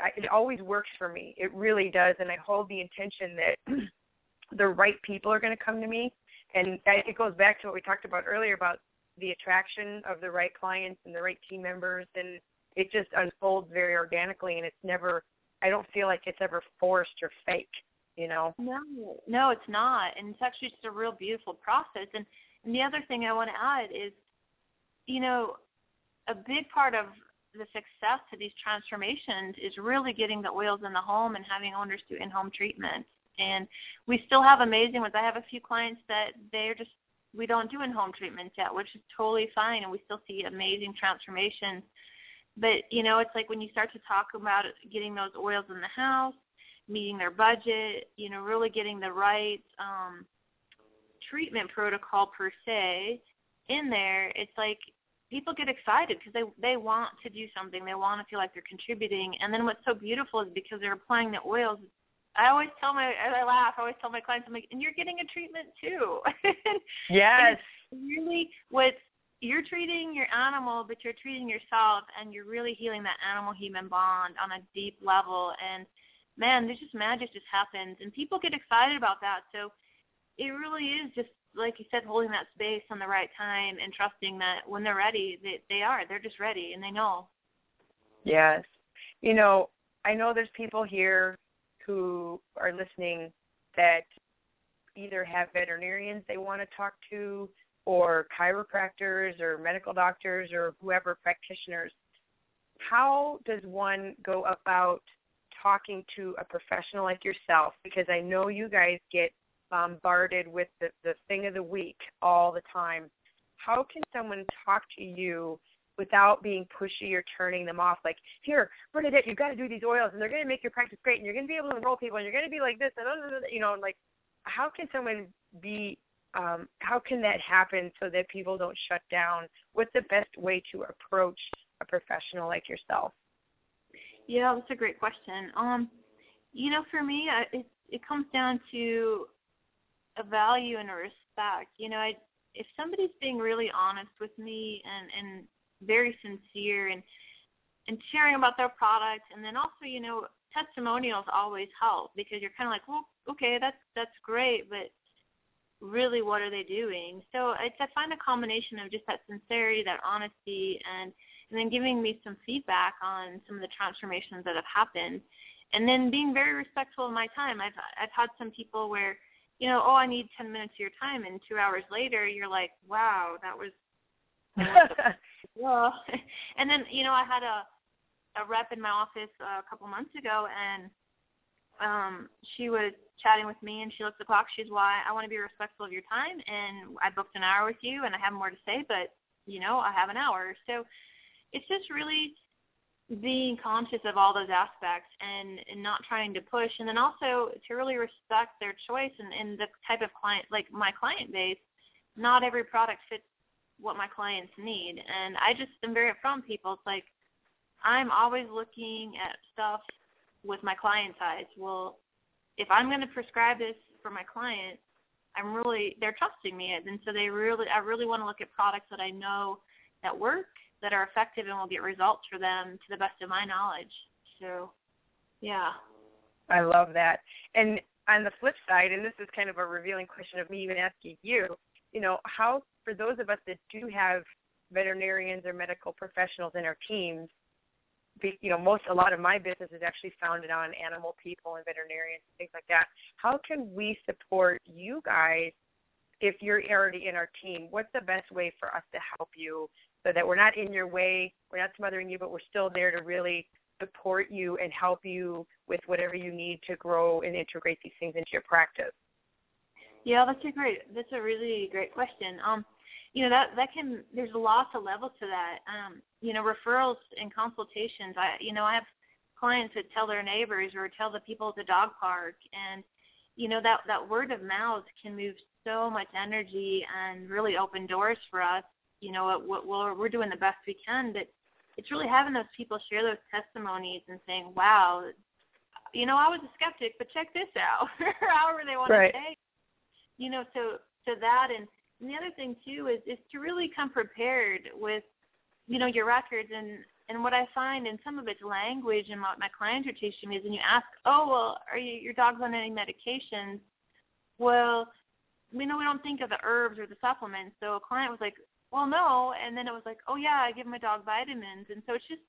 I, it always works for me. It really does. And I hold the intention that the right people are going to come to me. And it goes back to what we talked about earlier about the attraction of the right clients and the right team members. And it just unfolds very organically. And it's never, I don't feel like it's ever forced or fake, you know? No, no, it's not. And it's actually just a real beautiful process. And, and the other thing I want to add is, you know, a big part of the success of these transformations is really getting the oils in the home and having owners do in-home treatment. And we still have amazing ones. I have a few clients that they're just we don't do in-home treatments yet, which is totally fine, and we still see amazing transformations. But you know, it's like when you start to talk about getting those oils in the house, meeting their budget, you know, really getting the right um, treatment protocol per se in there. It's like people get excited because they they want to do something. They want to feel like they're contributing. And then what's so beautiful is because they're applying the oils. I always tell my as I laugh. I always tell my clients, I'm like, and you're getting a treatment too. yes. really, what you're treating your animal, but you're treating yourself, and you're really healing that animal-human bond on a deep level. And man, there's just magic just happens, and people get excited about that. So it really is just like you said, holding that space on the right time and trusting that when they're ready, they, they are. They're just ready and they know. Yes. You know, I know there's people here who are listening that either have veterinarians they want to talk to or chiropractors or medical doctors or whoever practitioners. How does one go about talking to a professional like yourself? Because I know you guys get bombarded with the, the thing of the week all the time. How can someone talk to you without being pushy or turning them off? Like, here, Bernadette, you've got to do these oils, and they're going to make your practice great, and you're going to be able to enroll people, and you're going to be like this, and you know, like, how can someone be? Um, how can that happen so that people don't shut down? What's the best way to approach a professional like yourself? Yeah, that's a great question. Um, you know, for me, it it comes down to a value and a respect. You know, I if somebody's being really honest with me and and very sincere and and sharing about their product and then also, you know, testimonials always help because you're kind of like, well, okay, that's that's great, but really what are they doing? So I, I find a combination of just that sincerity, that honesty, and and then giving me some feedback on some of the transformations that have happened, and then being very respectful of my time. I've I've had some people where you know, oh, I need 10 minutes of your time. And two hours later, you're like, wow, that was, well. and then, you know, I had a, a rep in my office a couple months ago, and um, she was chatting with me, and she looked at the clock. She's, why I want to be respectful of your time, and I booked an hour with you, and I have more to say, but, you know, I have an hour. So it's just really being conscious of all those aspects and, and not trying to push and then also to really respect their choice and, and the type of client like my client base not every product fits what my clients need and i just am very upfront people it's like i'm always looking at stuff with my client's eyes well if i'm going to prescribe this for my client i'm really they're trusting me and so they really i really want to look at products that i know that work that are effective and will get results for them to the best of my knowledge. So, yeah. I love that. And on the flip side, and this is kind of a revealing question of me even asking you, you know, how for those of us that do have veterinarians or medical professionals in our teams, you know, most a lot of my business is actually founded on animal people and veterinarians and things like that. How can we support you guys if you're already in our team? What's the best way for us to help you so that we're not in your way, we're not smothering you, but we're still there to really support you and help you with whatever you need to grow and integrate these things into your practice. Yeah, that's a great. That's a really great question. Um, you know that that can. There's lots of levels to that. Um, you know, referrals and consultations. I, you know, I have clients that tell their neighbors or tell the people at the dog park, and you know that that word of mouth can move so much energy and really open doors for us you know, what we're, we're doing the best we can, but it's really having those people share those testimonies and saying, "Wow, you know, I was a skeptic, but check this out," however they want right. to say. You know, so so that and, and the other thing too is is to really come prepared with, you know, your records and and what I find in some of it's language and what my clients are teaching me is when you ask, oh well, are you your dog's on any medications? Well, we know we don't think of the herbs or the supplements. So a client was like, well, no, and then it was like, oh yeah, I give my dog vitamins, and so it's just,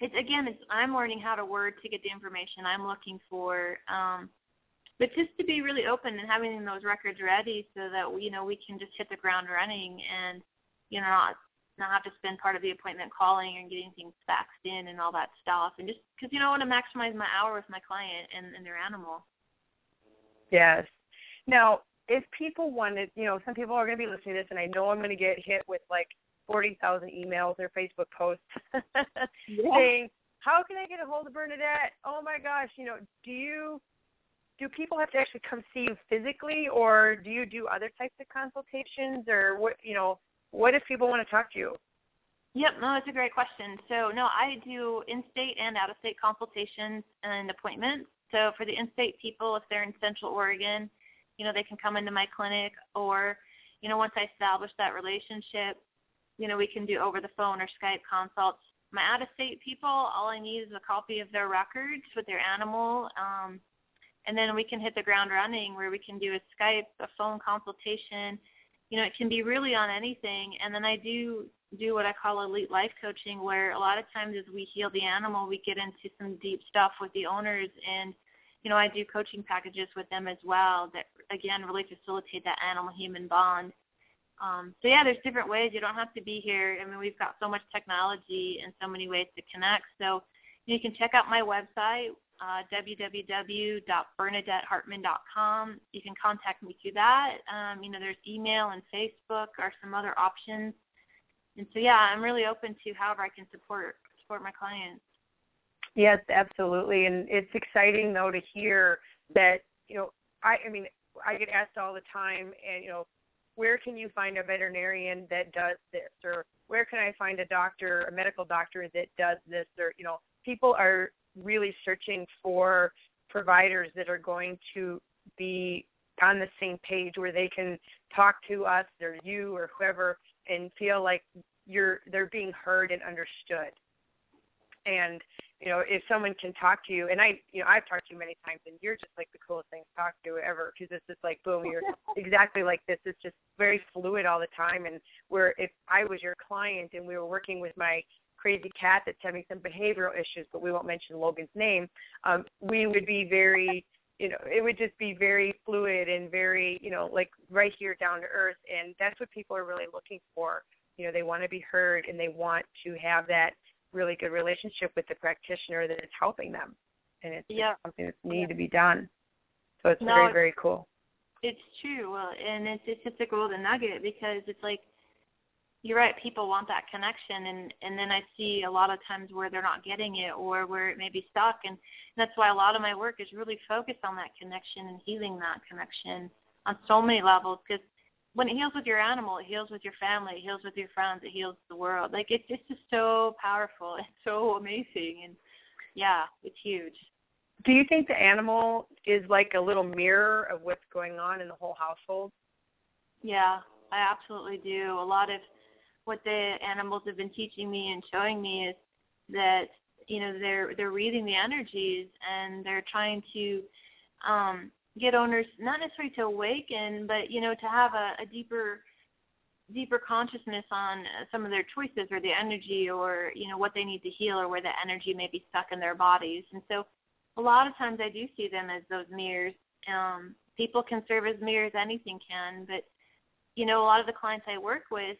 it's again, it's I'm learning how to word to get the information I'm looking for. Um, but just to be really open and having those records ready so that we, you know we can just hit the ground running and you know not not have to spend part of the appointment calling and getting things faxed in and all that stuff. And just because you know I want to maximize my hour with my client and, and their animal. Yes. Now, if people wanted, you know, some people are going to be listening to this, and I know I'm going to get hit with like 40,000 emails or Facebook posts yeah. saying, "How can I get a hold of Bernadette?" Oh my gosh, you know, do you do people have to actually come see you physically, or do you do other types of consultations, or what? You know, what if people want to talk to you? Yep, no, that's a great question. So, no, I do in-state and out-of-state consultations and appointments. So, for the in-state people, if they're in Central Oregon, you know, they can come into my clinic, or, you know, once I establish that relationship, you know, we can do over the phone or Skype consults. My out-of-state people, all I need is a copy of their records with their animal, um, and then we can hit the ground running where we can do a Skype, a phone consultation, you know, it can be really on anything. And then I do do what I call elite life coaching, where a lot of times as we heal the animal, we get into some deep stuff with the owners, and you know, I do coaching packages with them as well that again really facilitate that animal-human bond. Um, so yeah, there's different ways. You don't have to be here. I mean, we've got so much technology and so many ways to connect. So you can check out my website, uh, www.bernadettehartman.com. You can contact me through that. Um, you know, there's email and Facebook are some other options. And so, yeah, I'm really open to however I can support support my clients. Yes, absolutely, and it's exciting though to hear that you know I I mean I get asked all the time, and you know where can you find a veterinarian that does this, or where can I find a doctor, a medical doctor that does this, or you know people are really searching for providers that are going to be on the same page where they can talk to us or you or whoever and feel like you're they're being heard and understood. And you know, if someone can talk to you, and I, you know, I've talked to you many times, and you're just like the coolest thing to talk to ever, because it's just like boom, you're exactly like this. It's just very fluid all the time, and where if I was your client and we were working with my crazy cat that's having some behavioral issues, but we won't mention Logan's name, um, we would be very, you know, it would just be very fluid and very, you know, like right here down to earth. And that's what people are really looking for. You know, they want to be heard and they want to have that really good relationship with the practitioner that is helping them. And it's yeah. something that needs yeah. to be done. So it's no, very, very cool. It's true. Well, and it's, it's just a golden nugget because it's like you're right people want that connection and and then i see a lot of times where they're not getting it or where it may be stuck and that's why a lot of my work is really focused on that connection and healing that connection on so many levels because when it heals with your animal it heals with your family it heals with your friends it heals the world. Like it's it's just so powerful it's so amazing and yeah it's huge. Do you think the animal is like a little mirror of what's going on in the whole household? Yeah i absolutely do. A lot of what the animals have been teaching me and showing me is that you know they're they're reading the energies and they're trying to um get owners not necessarily to awaken but you know to have a, a deeper deeper consciousness on some of their choices or the energy or you know what they need to heal or where the energy may be stuck in their bodies. And so a lot of times i do see them as those mirrors. Um people can serve as mirrors anything can but you know a lot of the clients i work with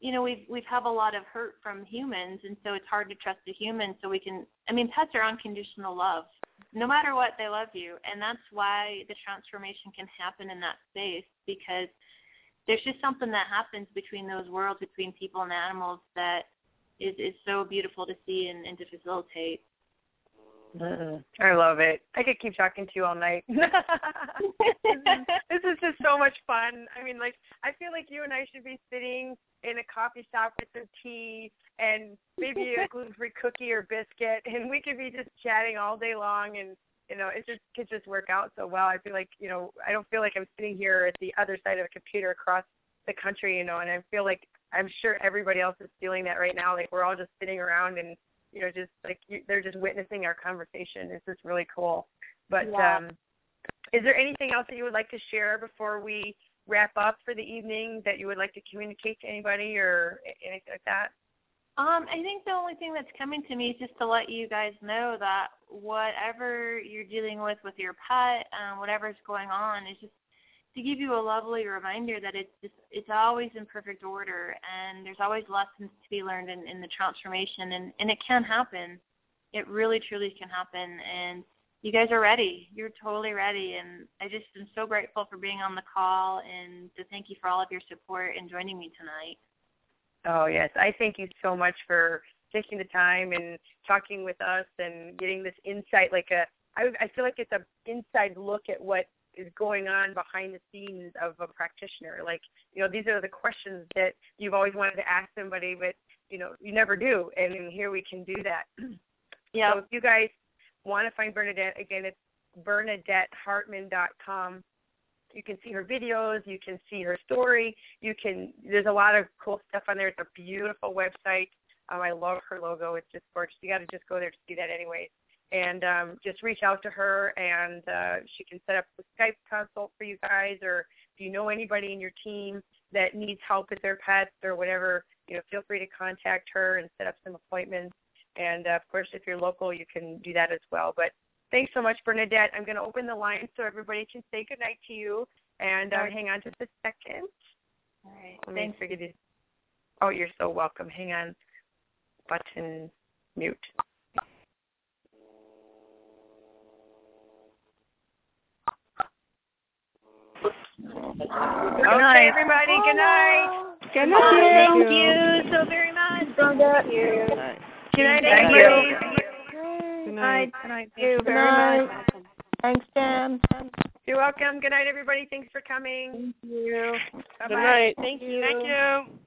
you know we've we've have a lot of hurt from humans and so it's hard to trust a human so we can i mean pets are unconditional love no matter what they love you and that's why the transformation can happen in that space because there's just something that happens between those worlds between people and animals that is is so beautiful to see and, and to facilitate Mm-mm. I love it. I could keep talking to you all night. this, is, this is just so much fun. I mean, like, I feel like you and I should be sitting in a coffee shop with some tea and maybe a gluten-free cookie or biscuit, and we could be just chatting all day long, and you know, it just could just work out so well. I feel like you know, I don't feel like I'm sitting here at the other side of a computer across the country, you know, and I feel like I'm sure everybody else is feeling that right now. Like we're all just sitting around and you know, just like you, they're just witnessing our conversation. It's just really cool. But yeah. um, is there anything else that you would like to share before we wrap up for the evening that you would like to communicate to anybody or anything like that? Um, I think the only thing that's coming to me is just to let you guys know that whatever you're dealing with with your pet, um, whatever's going on, is just to give you a lovely reminder that it's just it's always in perfect order and there's always lessons to be learned in, in the transformation and, and it can happen. It really truly can happen and you guys are ready. You're totally ready and I just am so grateful for being on the call and to thank you for all of your support and joining me tonight. Oh yes. I thank you so much for taking the time and talking with us and getting this insight like a I, I feel like it's an inside look at what is going on behind the scenes of a practitioner. Like, you know, these are the questions that you've always wanted to ask somebody, but you know, you never do. And here we can do that. Yeah. So if you guys want to find Bernadette, again, it's bernadettehartman.com. You can see her videos. You can see her story. You can. There's a lot of cool stuff on there. It's a beautiful website. Um, I love her logo. It's just gorgeous. You got to just go there to see that, anyways and um, just reach out to her and uh, she can set up a Skype consult for you guys or if you know anybody in your team that needs help with their pets or whatever, you know, feel free to contact her and set up some appointments. And uh, of course, if you're local, you can do that as well. But thanks so much, Bernadette. I'm going to open the line so everybody can say goodnight to you. And uh, hang on just a second. All right. Let Thanks. me forget Oh, you're so welcome. Hang on. Button mute. Okay, everybody. Good night. Good night. Thank you so very much. Thank you. Good night. Thank everybody. Good night. Good night. Thank you you very very much. much. Thanks, Dan. You're welcome. Good night, everybody. Thanks for coming. Thank you. Bye-bye. Good night. Thank you. Thank you.